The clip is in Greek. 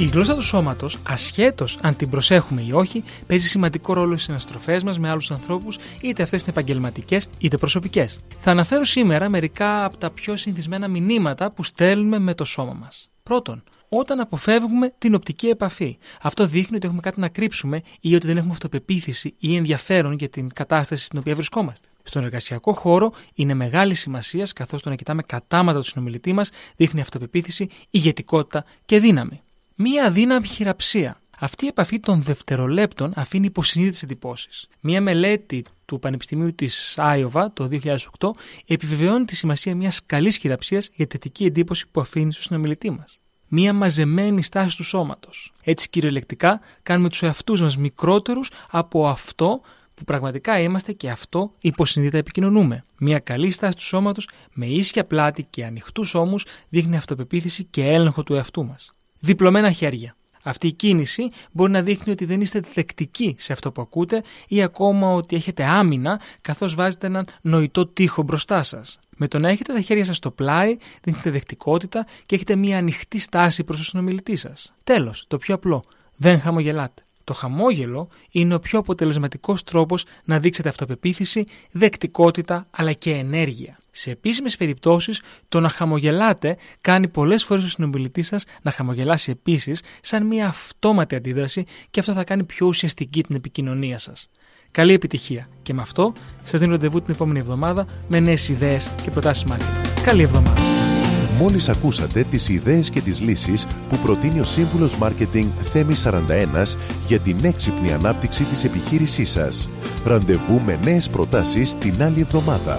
Η γλώσσα του σώματος, ασχέτως αν την προσέχουμε ή όχι, παίζει σημαντικό ρόλο στις συναστροφές μας με άλλους ανθρώπους, είτε αυτές είναι επαγγελματικές είτε προσωπικές. Θα αναφέρω σήμερα μερικά από τα πιο συνηθισμένα μηνύματα που στέλνουμε με το σώμα μας. Πρώτον, όταν αποφεύγουμε την οπτική επαφή. Αυτό δείχνει ότι έχουμε κάτι να κρύψουμε ή ότι δεν έχουμε αυτοπεποίθηση ή ενδιαφέρον για την κατάσταση στην οποία βρισκόμαστε. Στον εργασιακό χώρο είναι μεγάλη σημασία καθώς το να κοιτάμε κατάματα του συνομιλητή μας δείχνει αυτοπεποίθηση, ηγετικότητα και δύναμη μία αδύναμη χειραψία. Αυτή η επαφή των δευτερολέπτων αφήνει υποσυνείδητες εντυπώσεις. Μία μελέτη του Πανεπιστημίου της Άιοβα το 2008 επιβεβαιώνει τη σημασία μιας καλής χειραψίας για τη θετική εντύπωση που αφήνει στο συνομιλητή μας. Μία μαζεμένη στάση του σώματος. Έτσι, κυριολεκτικά, κάνουμε τους εαυτούς μας μικρότερους από αυτό που πραγματικά είμαστε και αυτό υποσυνείδητα επικοινωνούμε. Μια καλή στάση του σώματος με ίσια πλάτη και ανοιχτούς ώμους δείχνει αυτοπεποίθηση και έλεγχο του εαυτού μας διπλωμένα χέρια. Αυτή η κίνηση μπορεί να δείχνει ότι δεν είστε δεκτικοί σε αυτό που ακούτε ή ακόμα ότι έχετε άμυνα καθώς βάζετε έναν νοητό τείχο μπροστά σας. Με το να έχετε τα χέρια σας στο πλάι, δείχνετε δεκτικότητα και έχετε μια ανοιχτή στάση προς τον συνομιλητή σας. Τέλος, το πιο απλό, δεν χαμογελάτε. Το χαμόγελο είναι ο πιο αποτελεσματικός τρόπος να δείξετε αυτοπεποίθηση, δεκτικότητα αλλά και ενέργεια. Σε επίσημες περιπτώσεις, το να χαμογελάτε κάνει πολλές φορές τον συνομιλητής σας να χαμογελάσει επίσης, σαν μια αυτόματη αντίδραση και αυτό θα κάνει πιο ουσιαστική την επικοινωνία σας. Καλή επιτυχία και με αυτό σας δίνω ραντεβού την επόμενη εβδομάδα με νέες ιδέες και προτάσεις marketing. Καλή εβδομάδα. Μόλις ακούσατε τις ιδέες και τις λύσεις που προτείνει ο Σύμβουλος Μάρκετινγκ Θέμης 41 για την έξυπνη ανάπτυξη της επιχείρησής σας. Ραντεβού με νέες προτάσεις την άλλη εβδομάδα